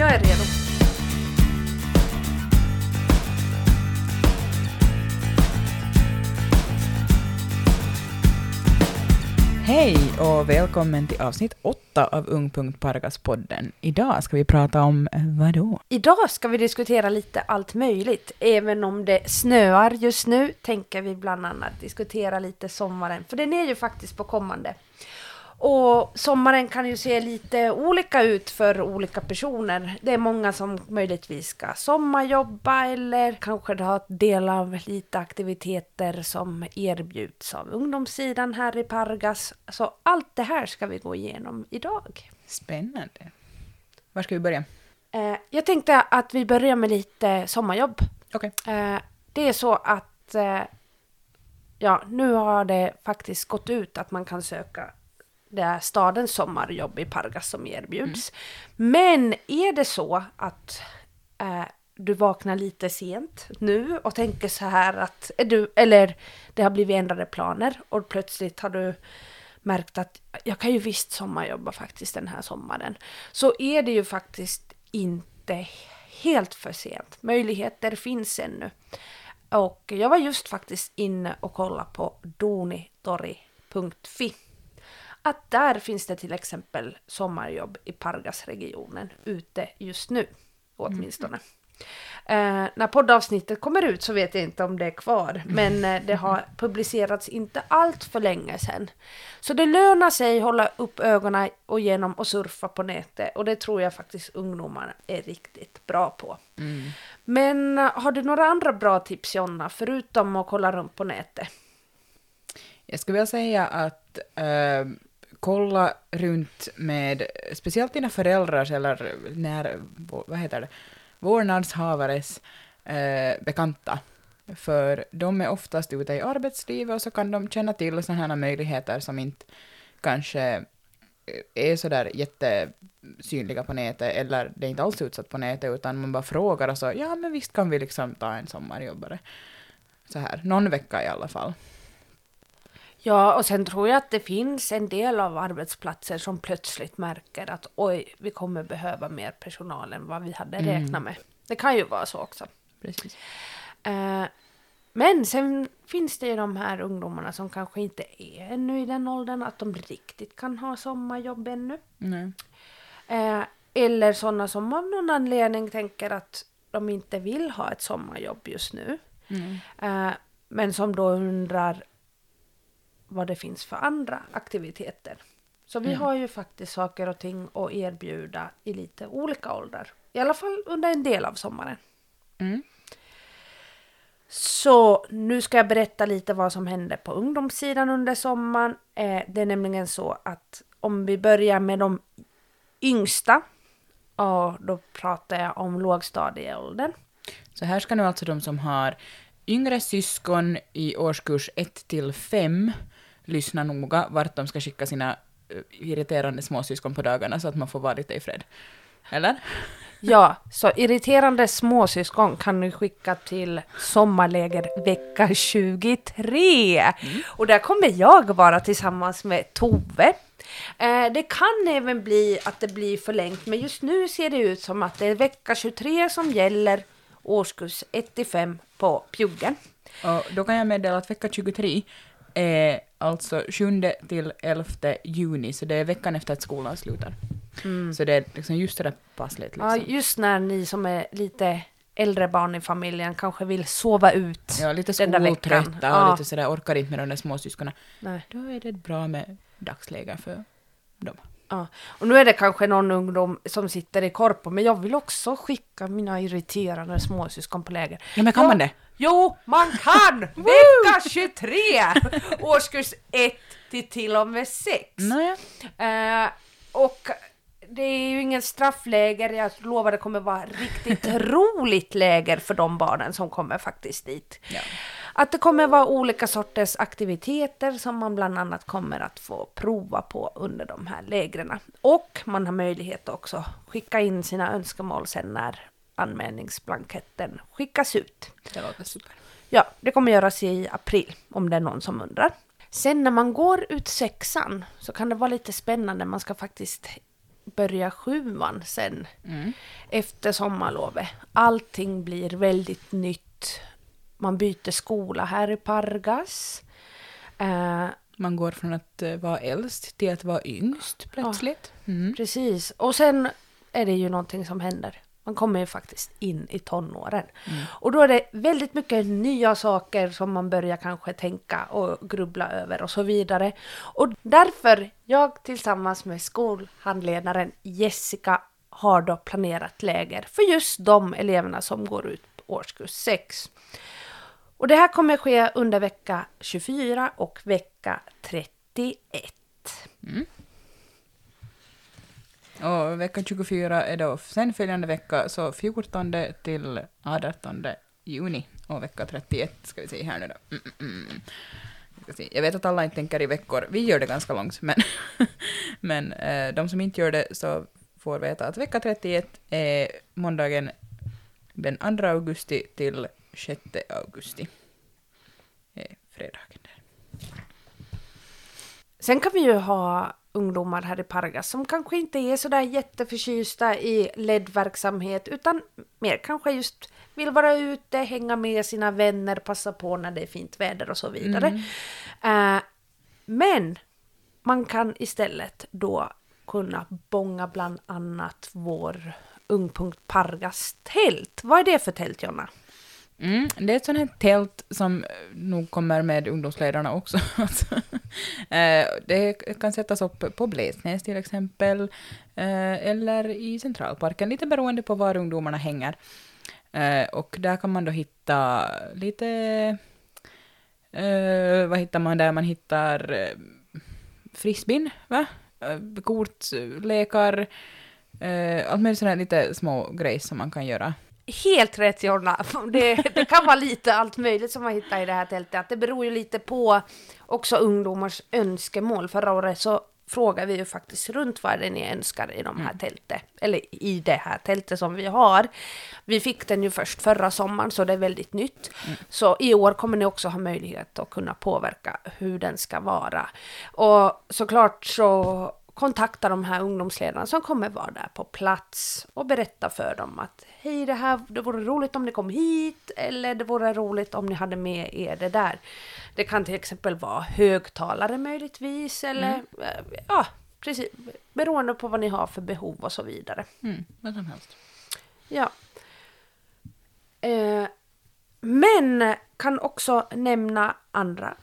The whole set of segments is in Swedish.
Jag är redo. Hej och välkommen till avsnitt åtta av Ung.Pargas-podden. Idag ska vi prata om eh, vadå? Idag ska vi diskutera lite allt möjligt. Även om det snöar just nu tänker vi bland annat diskutera lite sommaren. För den är ju faktiskt på kommande. Och sommaren kan ju se lite olika ut för olika personer. Det är många som möjligtvis ska sommarjobba eller kanske ta del av lite aktiviteter som erbjuds av ungdomssidan här i Pargas. Så allt det här ska vi gå igenom idag. Spännande. Var ska vi börja? Eh, jag tänkte att vi börjar med lite sommarjobb. Okej. Eh, det är så att eh, ja, nu har det faktiskt gått ut att man kan söka det är stadens sommarjobb i Pargas som erbjuds. Men är det så att eh, du vaknar lite sent nu och tänker så här att, är du, eller det har blivit ändrade planer och plötsligt har du märkt att jag kan ju visst sommarjobba faktiskt den här sommaren. Så är det ju faktiskt inte helt för sent. Möjligheter finns ännu. Och jag var just faktiskt inne och kollade på donitori.fi att där finns det till exempel sommarjobb i Pargasregionen ute just nu, åtminstone. Eh, när poddavsnittet kommer ut så vet jag inte om det är kvar, men eh, det har publicerats inte allt för länge sedan. Så det lönar sig att hålla upp ögonen och genom och surfa på nätet och det tror jag faktiskt ungdomarna är riktigt bra på. Men eh, har du några andra bra tips Jonna, förutom att kolla runt på nätet? Jag skulle vilja säga att eh, kolla runt med speciellt dina föräldrars eller när, vad heter det, vårdnadshavares eh, bekanta. För de är oftast ute i arbetslivet och så kan de känna till sådana här möjligheter som inte kanske eh, är sådär jättesynliga på nätet eller det är inte alls utsatt på nätet utan man bara frågar och så ja men visst kan vi liksom ta en sommarjobbare. Så här, någon vecka i alla fall. Ja, och sen tror jag att det finns en del av arbetsplatser som plötsligt märker att oj, vi kommer behöva mer personal än vad vi hade Mm. räknat med. Det kan ju vara så också. Precis. Eh, men sen finns det ju de här ungdomarna som kanske inte är ännu i den åldern att de riktigt kan ha sommarjobb ännu. Nej. Eh, eller sådana som av någon anledning tänker att de inte vill ha ett sommarjobb just nu. Eh, men som då undrar vad det finns för andra aktiviteter. Så vi Mm. har ju faktiskt saker och ting att erbjuda i lite olika åldrar. I alla fall under en del av sommaren. Mm. Så nu ska jag berätta lite vad som hände på ungdomssidan under sommaren. Eh, det är nämligen så att om vi börjar med de yngsta, och då pratar jag om lågstadieåldern. Så här ska nu alltså de som har yngre syskon i årskurs 1 till 5 lyssna noga vart de ska skicka sina eh, irriterande småsyskon på dagarna så att man får vara lite i fred. Eller? Ja, så irriterande småsyskon kan du skicka till sommarläger vecka 23. Och där kommer jag vara tillsammans med Tove. Eh, det kan även bli att det blir förlängt, men just nu ser det ut som att det är vecka 23 som gäller årskurs 1 till 5 på Pjuggen. Och då kan jag meddela att vecka 23 är alltså 7 till 11 juni, så det är veckan efter att skolan slutar. Så det är liksom just det där passligt. Ja, Liksom. just när ni som är lite äldre barn i familjen kanske vill sova ut. Ja, lite den där veckan. skoltrötta och Ja. lite sådär, orkar inte med de där småsyskonen. Nej. Då är det bra med dagsläge för dem. Ja, och nu är det kanske någon ungdom som sitter i korpo, men jag vill också skicka mina irriterande småsyskon på läger. Ja, men kan Ja. man det? Jo, man kan! Vecka 23! Årskurs 1 till till och med 6. Nåja. Eh, och det är ju ingen straffläger, jag lovar det kommer vara riktigt roligt läger för de barnen som kommer faktiskt dit. Ja. Att det kommer vara olika sorters aktiviteter som man bland annat kommer att få prova på under de här lägren. Och man har möjlighet också skicka in sina önskemål sen när anmälningsblanketten skickas ut. Det låter super. Ja, det kommer göras i april om det är någon som undrar. Sen när man går ut sexan så kan det vara lite spännande. Man ska faktiskt börjar sjuan sen Mm. efter sommarlovet. Allting blir väldigt nytt. Man byter skola här i Pargas. Eh, Man går från att eh, vara äldst till att vara yngst plötsligt. Mm. precis. Och sen är det ju någonting som händer. Man kommer ju faktiskt in i tonåren. Och då är det väldigt mycket nya saker som man börjar kanske tänka och grubbla över och så vidare. Och därför, jag tillsammans med skolhandledaren Jessica har då planerat läger för just de eleverna som går ut årskurs 6. Och det här kommer ske under vecka 24 och vecka 31. Och vecka 24 är då sen följande vecka, så 14 till 18 juni. Och vecka 31 ska vi se här nu då. Mm, mm, mm. ska se. Jag vet att alla inte tänker i veckor. Vi gör det ganska långt, men, men eh, de som inte gör det så får veta att vecka 31 är måndagen den 2 augusti till 6 augusti. Är fredagen där. Sen kan vi ju ha ungdomar här i Pargas som kanske inte är sådär jätteförtjusta i LED-verksamhet utan mer kanske just vill vara ute, hänga med sina vänner, passa på när det är fint väder och så vidare. Eh, men man kan istället då kunna bonga bland annat vår Ungpunkt Pargas tält. Vad är det för tält Jonna? Mm, det är ett sånt här tält som eh, nog kommer med ungdomsledarna också. Alltså, eh, det kan sättas upp på Blesnäs till exempel, eh, eller i Centralparken, lite beroende på var ungdomarna hänger. Och där kan man då hitta lite... Vad hittar man där? Man hittar frisbin, va? Kortlekar. kort, lekar, allt möjligt sådana här lite små grejer som man kan göra. Helt rätt Jonna. Det, det kan vara lite allt möjligt som man hittar i det här tältet. Att det beror ju lite på också ungdomars önskemål. Förra året så frågade vi ju faktiskt runt vad är det ni önskar i de här tältet. Eller i det här tältet som vi har. Vi fick den ju först förra sommaren så det är väldigt nytt. Så i år kommer ni också ha möjlighet att kunna påverka hur den ska vara. Och såklart så kontakta de här ungdomsledarna som kommer vara där på plats och berätta för dem att hej det här, det vore roligt om ni kom hit eller det vore roligt om ni hade med er det där. Det kan till exempel vara högtalare möjligtvis eller eh, ja, precis beroende på vad ni har för behov och så vidare. Mm, vad som helst. Ja. Eh, men kan också nämna andra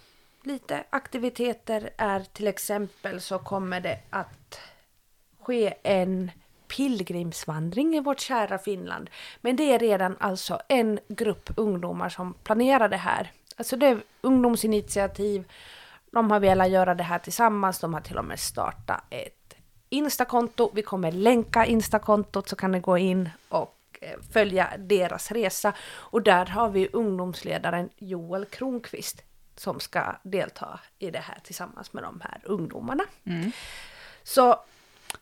lite aktiviteter är till exempel så kommer det att ske en pilgrimsvandring i vårt kära Finland. Men det är redan alltså en grupp ungdomar som planerar det här. Alltså det är ungdomsinitiativ. De har velat göra det här tillsammans. De har till och med startat ett Instakonto. Vi kommer länka Instakontot så kan ni gå in och eh, följa deras resa. Och där har vi ungdomsledaren Joel Kronqvist som ska delta i det här tillsammans med de här ungdomarna. Mm. Så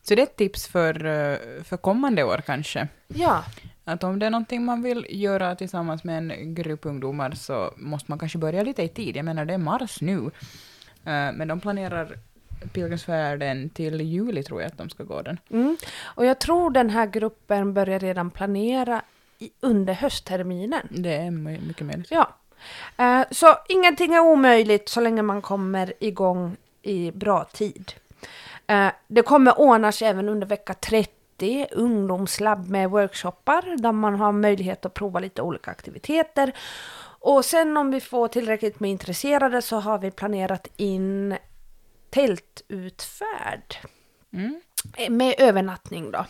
Så det är ett tips för, eh, för kommande år kanske. ja, Att om det är någonting man vill göra tillsammans med en grupp ungdomar så måste man kanske börja lite i tid. Jag menar, det är mars nu. Eh, Men de planerar pilgrimsfärden till juli tror jag att de ska gå den. Mm. Och jag tror den här gruppen börjar redan planera i, under höstterminen. Det är my- mycket möjligt. Ja. Eh, så ingenting är omöjligt så länge man kommer igång i bra tid. Eh, det kommer ordnas även under vecka 30 ungdomslabb med workshoppar där man har möjlighet att prova lite olika aktiviteter. Och sen om vi får tillräckligt med intresserade så har vi planerat in tältutfärd Mm. eh, med övernattning då.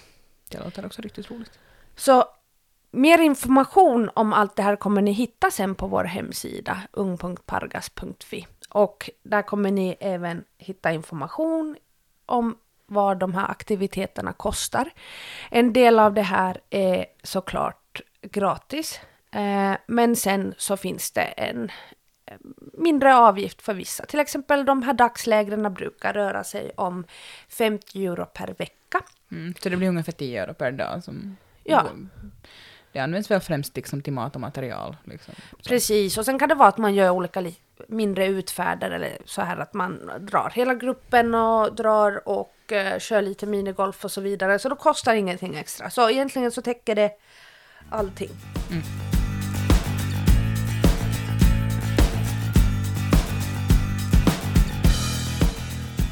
Det låter också riktigt roligt. Så mer information om allt det här kommer ni hitta sen på vår hemsida ung.pargas.fi. Och där kommer ni även hitta information om vad de här aktiviteterna kostar. En del av det här är såklart gratis. Eh, men sen så finns det en eh, mindre avgift för vissa. Till exempel de här dagslägren brukar röra sig om 50 euro per vecka. Mm. Så det blir ungefär 10 euro per dag som Ja. Det används väl främst liksom till mat och material. Liksom. Precis, och sen kan det vara att man gör olika li- mindre utfärder eller så här att man drar hela gruppen och drar och eh, kör lite minigolf och så vidare. Så då kostar ingenting extra. Så egentligen så täcker det allting.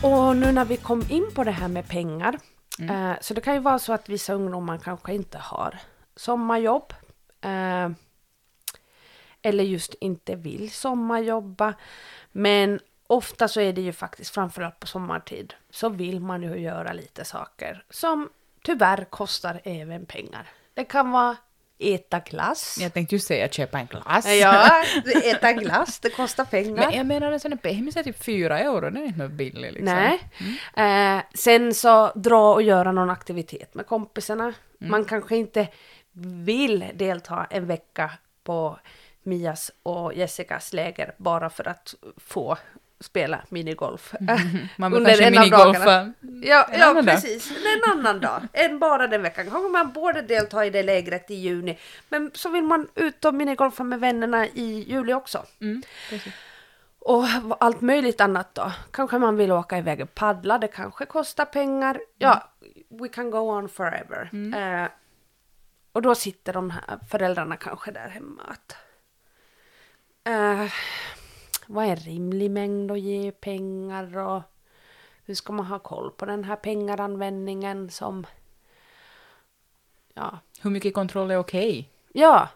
Och nu när vi kom in på det här med pengar. Eh, så det kan ju vara så att vissa ungdomar kanske inte har sommarjobb. Eh, eller just inte vill sommarjobba. Men ofta så är det ju faktiskt, framförallt på sommartid, så vill man ju göra lite saker som tyvärr kostar även pengar. Det kan vara äta glass. Jag tänkte ju säga köpa en glass. Ja, äta glass, det kostar pengar. Men jag menar en sån här pehmis är typ fyra euro, det är inte något billigt liksom. Nej. Eh, sen så dra och göra någon aktivitet med kompisarna. Man kanske inte vill delta en vecka på Mias och Jessicas läger bara för att få spela minigolf. Man vill Under en av dagarna. Ja, en ja annan dag. precis. En annan dag. Än bara den veckan. Kanske man borde delta i det lägret i juni. Men så vill man ut och minigolfa med vännerna i juli också. Mm, precis. Och allt möjligt annat då. Kanske man vill åka iväg och paddla, det kanske kostar pengar. Ja, we can go on forever. Eh, och då sitter de här föräldrarna kanske där hemma att... Eh, vad är en rimlig mängd att ge pengar och hur ska man ha koll på den här pengaranvändningen som... Ja, Hur mycket kontroll är okej? Ja,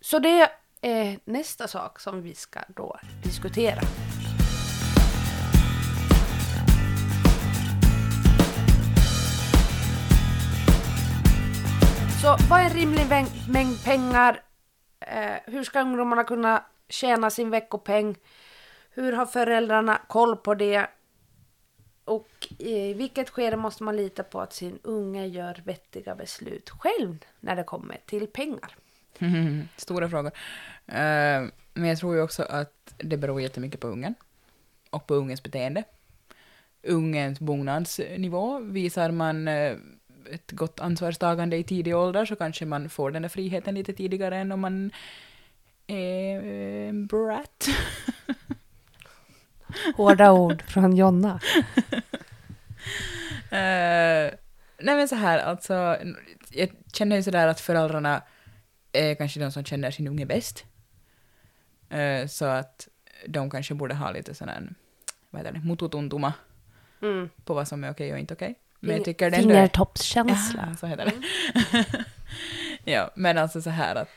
så det är nästa sak som vi ska då diskutera. Vad är en rimlig mängd pengar? Eh, hur ska ungdomarna kunna tjäna sin veckopeng? Hur har föräldrarna koll på det? Och i vilket skede måste man lita på att sin unge gör vettiga beslut själv när det kommer till pengar? Stora frågor. Eh, men jag tror ju också att det beror jättemycket på ungen och på ungens beteende. Ungens mognadsnivå, visar man eh, ett gott ansvarstagande i tidig ålder så kanske man får den där friheten lite tidigare än om man är eh, en brat. Hårda ord från Jonna. Eh, nej men så här, alltså, jag känner ju sådär att föräldrarna är kanske de som känner sin unge bäst. Eh, så att de kanske borde ha lite sån här, vad heter det, mututuntuma Mm. på vad som är okej och inte okej. Men jag tycker det är... Fingertoppskänsla. Ja, så heter det. ja, men alltså så här att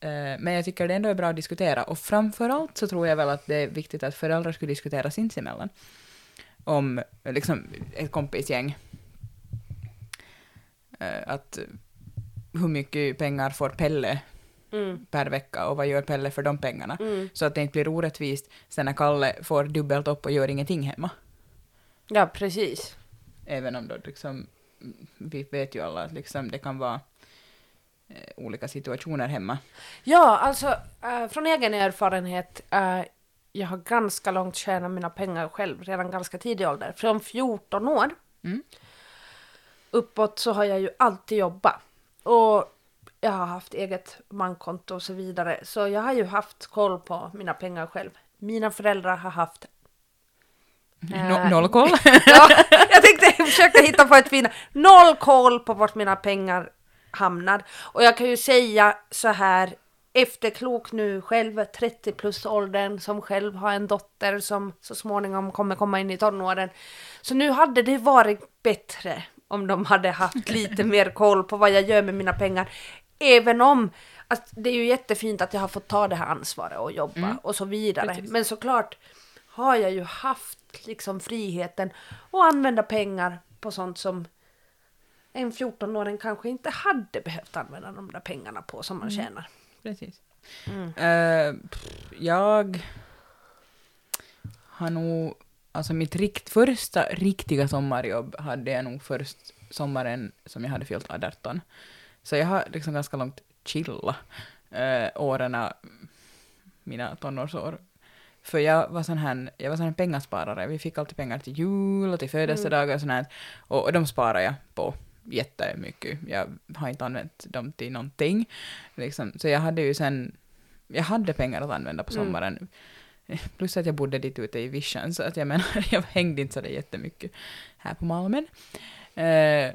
eh, men jag tycker det ändå är bra att diskutera och framförallt så tror jag väl att det är viktigt att föräldrar skulle diskutera sinsemellan om liksom ett kompisgäng. Eh, att hur mycket pengar får Pelle Mm. per vecka och vad gör Pelle för de pengarna? Mm. Så att det inte blir orättvist sen när Kalle får dubbelt upp och gör ingenting hemma. Ja, precis. Även om då liksom, vi vet ju alla att liksom det kan vara eh, olika situationer hemma. Ja, alltså eh, från egen erfarenhet, eh, jag har ganska långt tjänat mina pengar själv, redan ganska tidig ålder. Från 14 år Mm. uppåt så har jag ju alltid jobbat. Och jag har haft eget bankkonto och så vidare. Så jag har ju haft koll på mina pengar själv. Mina föräldrar har haft... No, noll koll. ja, jag tänkte försöka hitta på ett fint... Noll koll på vart mina pengar hamnar. Och jag kan ju säga så här, efterklok nu själv, 30 plus åldern, som själv har en dotter som så småningom kommer komma in i tonåren. Så nu hade det varit bättre om de hade haft lite mer koll på vad jag gör med mina pengar. Även om att det är ju jättefint att jag har fått ta det här ansvaret och jobba Mm. och så vidare. Precis. Men såklart har jag ju haft liksom friheten att använda pengar på sånt som en 14-åring kanske inte hade behövt använda de där pengarna på som man tjänar. Precis. Mm. Eh, pff, jag har nog, alltså mitt rikt, första riktiga sommarjobb hade jag nog först sommaren som jag hade fyllt 18. Så jag har liksom ganska långt chilla uh, åren, mina tonårsår. För jag var sån här, jag var sån här pengasparare. Vi fick alltid pengar till jul och till födelsedagar och sånt här. Och, och de sparade jag på jättemycket. Jag har inte använt dem till någonting. Liksom. Så jag hade ju sen, jag hade pengar att använda på Mm. sommaren. Plus att jag bodde dit ute i Vision, så att jag menar, jag hängde inte så där jättemycket här på Malmen. Eh,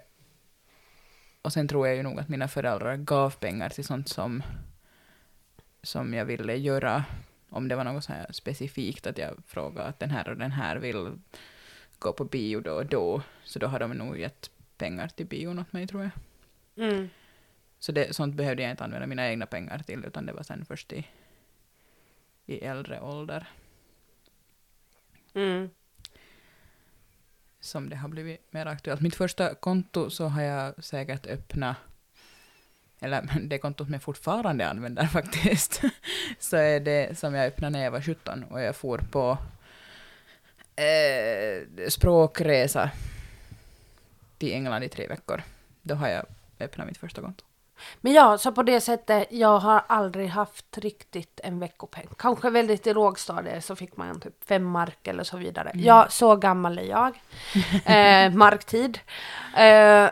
och sen tror jag ju nog att mina föräldrar gav pengar till sånt som, som jag ville göra. Om det var något så här specifikt att jag frågade att den här och den här vill gå på bio då och då. Så då har de nog gett pengar till bion åt mig tror jag. Mm. Så det, sånt behövde jag inte använda mina egna pengar till utan det var sen först i, i äldre ålder Mm. som det har blivit mer aktuellt. Mitt första konto så har jag säkert öppnat, eller det kontot jag fortfarande använder faktiskt, så är det som jag öppnade när jag var 17 och jag for på eh, språkresa till England i tre veckor. Då har jag öppnat mitt första konto. Men ja, så på det sättet, jag har aldrig haft riktigt en veckopeng. Kanske väldigt i lågstadiet så fick man typ fem mark eller så vidare. Mm. Ja, så gammal är jag. Eh, marktid. Eh,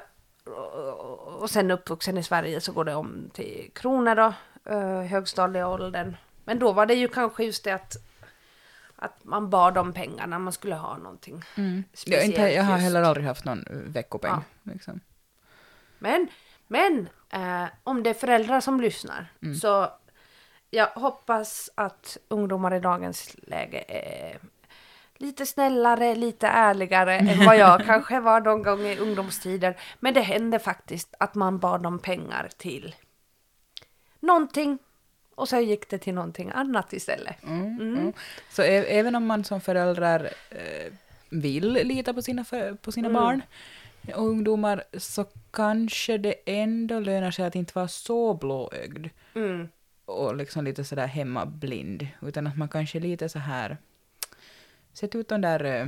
och- sen uppvuxen i Sverige så går det om till kronor då, eh, högstadieåldern. Men då var det ju kanske just det att, att man bad om pengar när man skulle ha någonting Jag, speciellt. inte, jag har heller aldrig haft någon eh, veckopeng. Ja. Liksom. Men, men eh, om det är föräldrar som lyssnar Mm. så jag hoppas att ungdomar i dagens läge är lite snällare, lite ärligare än vad jag kanske var någon gång i ungdomstider. Men det hände faktiskt att man bad om pengar till någonting och så gick det till någonting annat istället. Mm, Mm. mm. Så även om man som föräldrar eh, vill lita på sina, på sina Mm. barn och ungdomar så kanske det ändå lönar sig att inte vara så blåögd Mm. och liksom lite sådär hemmablind utan att man kanske lite så här sätt ut de där eh,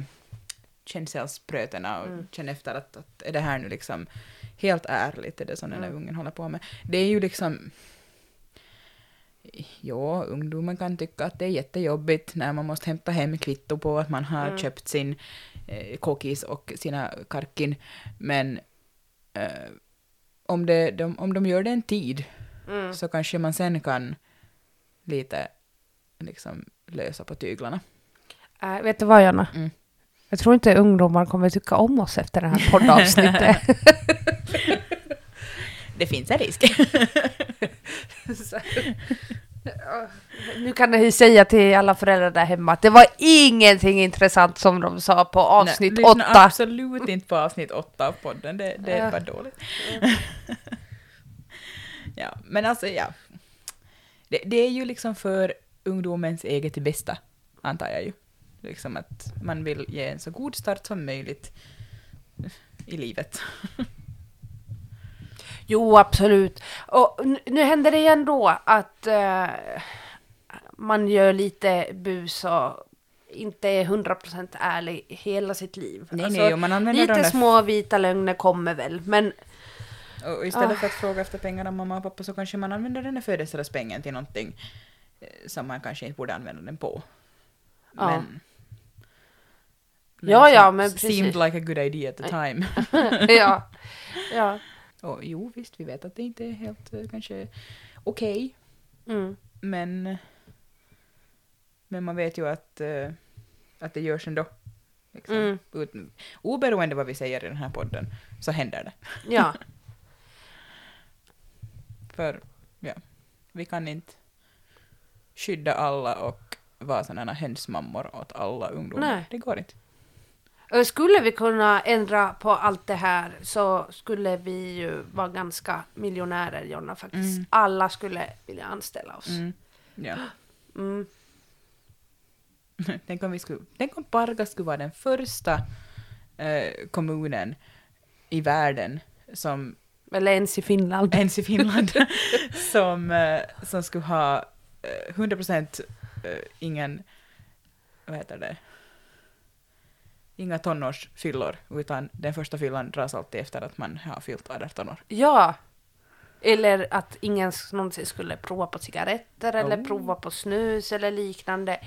känselsprötena och Mm. känn efter att, att är det här nu liksom helt ärligt, är det som den där Mm. ungen håller på med. Det är ju liksom Ja, ungdomen kan tycka att det är jättejobbigt när man måste hämta hem kvitto på att man har Mm. köpt sin eh, kokis och sina karkin. Men eh, om, det, de, om de gör det en tid Mm. så kanske man sen kan lite liksom lösa på tyglarna. Äh, vet du vad Jonna? Mm. Jag tror inte ungdomar kommer tycka om oss efter det här poddavsnittet. Det finns en risk. Så- nu kan ni säga till alla föräldrar där hemma att det var ingenting intressant som de sa på avsnitt Nej, lyssna åtta. absolut inte på avsnitt åtta av podden, det, det är bara dåligt. ja, men alltså ja. Det, det är ju liksom för ungdomens eget bästa, antar jag ju. Liksom att man vill ge en så god start som möjligt i livet. Jo, absolut. Och nu, händer det ju ändå att eh, man gör lite bus och inte är 100% ärlig hela sitt liv. Nej, Alltså, nej, man använder de lite där små vita lögner kommer väl, men Och istället Ah. för att fråga efter pengar av mamma och pappa så kanske man använder den här födelsedagspengen till någonting eh, som man kanske inte borde använda den på. Men, Ja, ja, men Seemed precis. like a good idea at the time. ja. ja. Och jo, visst, vi vet att det inte är helt eh, kanske okej, Mm. men, men man vet ju att, eh, att det görs ändå. Liksom. Mm. Ut, oberoende vad vi säger i den här podden så händer det. ja. För ja, vi kan inte skydda alla och vara sådana hönsmammor åt alla ungdomar. Nej. Det går inte. Och Skulle vi kunna ändra på allt det här så skulle vi ju vara ganska miljonärer, Jonna, faktiskt. Mm. Alla skulle vilja anställa oss. Mm. Ja. Mm. Tänk om, vi skulle, tänk om Pargas skulle vara den första eh, kommunen i världen som Eller ens i Finland. ens i Finland som, eh, som skulle ha eh, 100% eh, ingen, vad heter det, inga tonårsfyllor, utan den första fyllan dras alltid efter att man har fyllt 18 år. Ja. Eller att ingen någonsin skulle prova på cigaretter eller Oh. prova på snus eller liknande.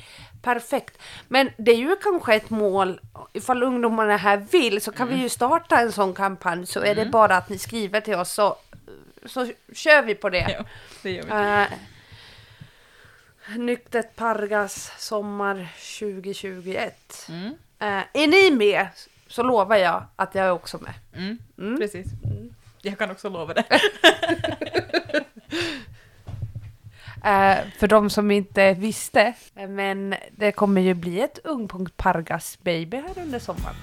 Perfekt. Men det är ju kanske ett mål, ifall ungdomarna här vill så kan vi ju starta en sån kampanj så är det bara att ni skriver till oss så, så kör vi på det. Ja, det gör vi. Uh, Nyktert Pargas sommar 2021. Mm. Eh, är ni med så lovar jag att jag är också med. Mm. Mm. Precis. Jag kan också lova det. Eh, för de som inte visste. Eh, Men det kommer ju bli ett Ungpunkt Pargas baby här under sommaren.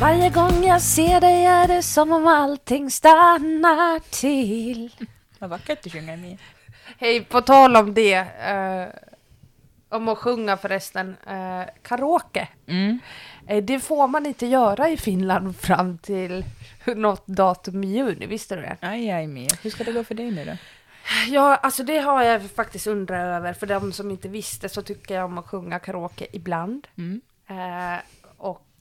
Varje gång jag ser dig är det som om allting stannar till. Vad vackert du sjunger med. Hej, på tal om det. eh, om att sjunga förresten. Uh, karaoke. Mm. Eh, Det får man inte göra i Finland fram till något datum i juni, visste du det? Aj, aj, Mia. Hur ska det gå för dig nu då? Ja, alltså det har jag faktiskt undrat över. För de som inte visste så tycker jag om att sjunga karaoke ibland. Mm. Eh,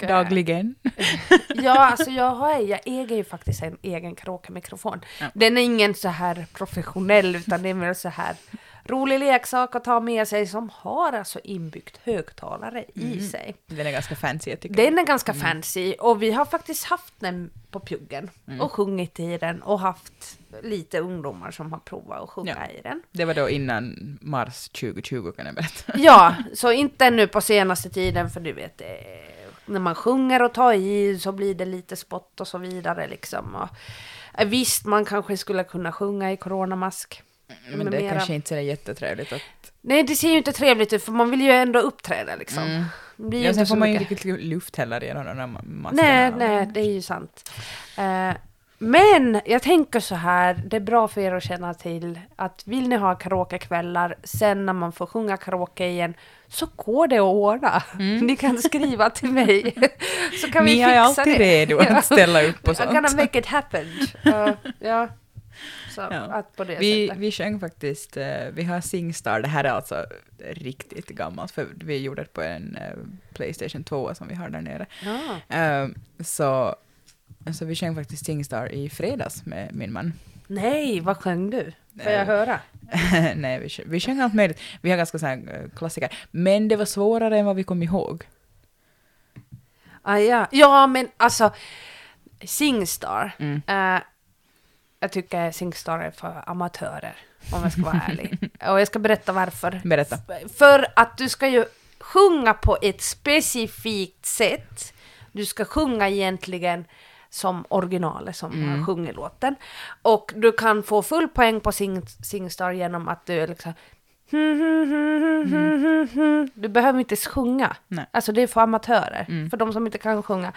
och, Dagligen. Ja, alltså jag, har, jag äger ju faktiskt en egen karaoke-mikrofon. Ja. Den är ingen så här professionell utan det är mer så här rolig leksak att ta med sig som har alltså inbyggt högtalare i sig. Den är ganska fancy, jag tycker. Den är ganska fancy och vi har faktiskt haft den på pluggen och sjungit i den och haft lite ungdomar som har provat att sjunga Ja. i den. Det var då innan mars 2020 kan jag berätta. Ja, så inte nu på senaste tiden för du vet eh, när man sjunger och tar i så blir det lite spott och så vidare liksom. Och, eh, visst, man kanske skulle kunna sjunga i coronamask. Men det är kanske inte där jättetrevligt att... Nej, det ser ju inte trevligt ut för man vill ju ändå uppträda liksom. Mm. Det blir ju Ja, inte sen så får man ju mycket- riktigt luft heller genom de där ma- maskerna. Nej, nej, det är ju sant. Eh, men jag tänker så här, det är bra för er att känna till att vill ni ha karaokekvällar sen när man får sjunga karaoke igen så går det att ordna. Ni kan skriva till mig så kan vi Ni fixa är alltid det. redo att ställa upp på I'm gonna sånt. make it happen. Uh, ja. Så Ja. att på det Vi, sättet. vi sjöng faktiskt, eh, vi har Singstar, det här är alltså riktigt gammalt, för vi gjorde det på en eh, Playstation 2 som vi har där nere. Ja. Eh, så, så vi sjöng faktiskt Singstar i fredags med min man. Nej, vad sjöng du? Får jag höra? Nej, vi vi sjöng allt möjligt. Vi har ganska så här eh, klassiker. Men det var svårare än vad vi kom ihåg. Ah, ja. ja, men alltså Singstar. Mm. Eh, jag tycker Singstar är för amatörer, om jag ska vara ärlig. Och jag ska berätta varför. Berätta. För att du ska ju sjunga på ett specifikt sätt. Du ska sjunga egentligen som originalet som Mm. har sjungit låten. Och du kan få full poäng på Sing Singstar genom att du liksom du behöver inte sjunga. Nej. Alltså det är för amatörer, Mm. för de som inte kan sjunga.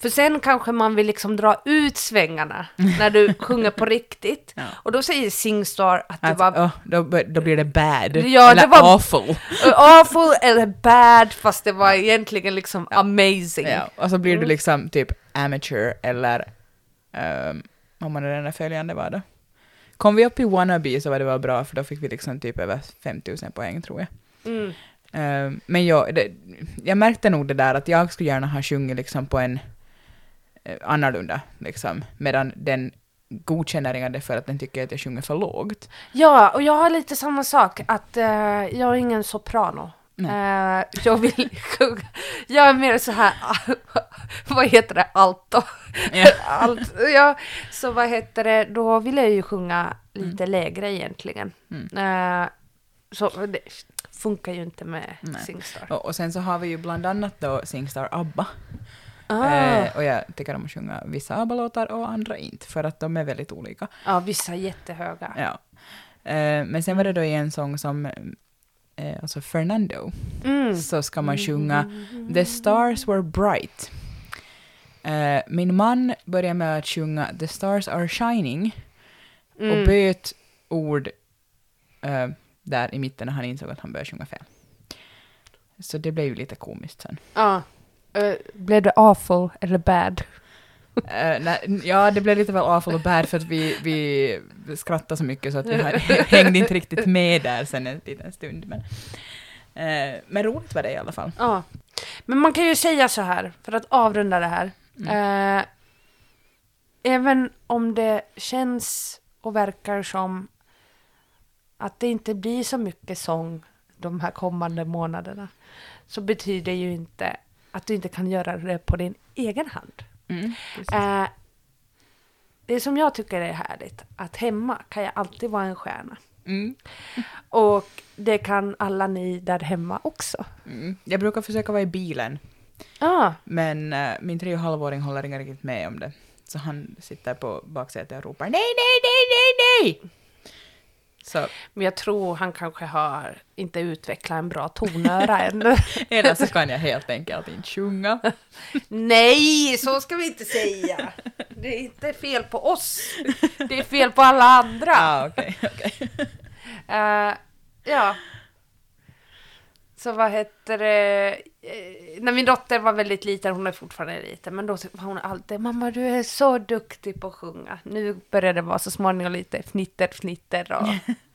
För sen kanske man vill liksom dra ut svängarna när du sjunger på riktigt. Ja. Och då säger Singstar att det Att, var åh, då, då blir det bad. Ja, Eller det var- awful. awful eller bad fast det var egentligen liksom amazing. Ja, och så blir du Mm. liksom typ amateur eller um, om man är den där följande var då. Kom vi upp i wannabe så var det väl bra för då fick vi liksom typ över 5000 poäng tror jag. Mm. Ehm, men jag, det, jag märkte nog det där att jag skulle gärna ha sjungit liksom på en eh, annorlunda liksom, medan den godkänner det för att den tycker att jag sjunger för lågt. Ja, och jag har lite samma sak att eh, jag är ingen soprano. Eh, jag vill sjunga, jag är mer så här, vad heter det, alto. Ja. Allt, ja, så vad heter det, då vill jag ju sjunga lite lägre egentligen. Mm. Eh, så det funkar ju inte med Nej. Singstar. Och, och sen så har vi ju bland annat då Singstar ABBA. Ah. Eh, och jag tycker om att sjunga vissa ABBA-låtar och andra inte, för att de är väldigt olika. Ja, vissa är jättehöga. Ja. Eh, men sen var det då i en sång som, eh, alltså Fernando, Mm. så ska man sjunga The stars were bright. Eh, min man började med att sjunga The stars are shining och Mm. böt ord eh, där i mitten när han insåg att han började sjunga fel. Så det blev ju lite komiskt sen. Ja. Eh, blev det awful eller bad? Eh, nej, ja, det blev lite väl awful och bad för att vi, vi skrattade så mycket så att vi hängde inte riktigt med där sen en liten stund. Men, Eh, men roligt var det i alla fall. Ja. Men man kan ju säga så här, för att avrunda det här. Mm. Eh, även om det känns och verkar som att det inte blir så mycket sång de här kommande månaderna, så betyder ju inte att du inte kan göra det på din egen hand. Mm. Eh, det som jag tycker är härligt, att hemma kan jag alltid vara en stjärna. Mm. Och det kan alla ni där hemma också. Mm. Jag brukar försöka vara i bilen, Ah, men eh, min tre och halvåring håller inte riktigt med om det. Så han sitter på baksätet och ropar nej, nej, nej, nej, nej! Så men jag tror han kanske har inte utvecklat en bra tonöra ännu. eller så kan jag helt enkelt inte sjunga. Nej, så ska vi inte säga. Det är inte fel på oss. Det är fel på alla andra. Ah, okej, okej. Eh, ja. Så vad heter det? Eh, när min dotter var väldigt liten, hon är fortfarande liten, men då var hon alltid mamma du är så duktig på att sjunga. Nu börjar det vara så småningom lite fnitter fnitter och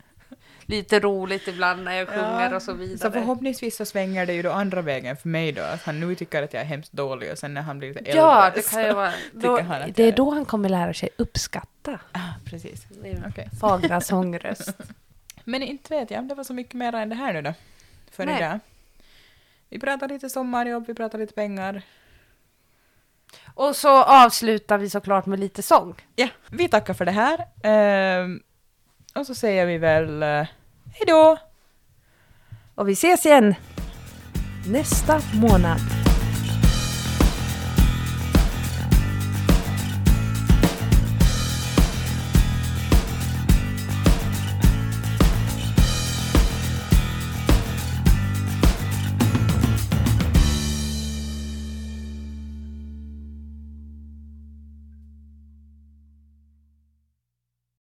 lite roligt ibland när jag sjunger och så vidare. Så förhoppningsvis så svänger det ju då andra vägen för mig då, att han nu tycker att jag är hemskt dålig och sen när han blir lite äldre Ja, det kan ju vara. Då, det är jag då han kommer lära sig uppskatta Ah, precis. Okej. fagra sångröst. Men inte vet jag om det var så mycket mer än det här nu då. För Nej. idag. Vi pratar lite sommarjobb, vi pratar lite pengar. Och så avslutar vi såklart med lite sång. Ja, vi tackar för det här. Ehm, och så säger vi väl eh, hej då! Och vi ses igen nästa månad.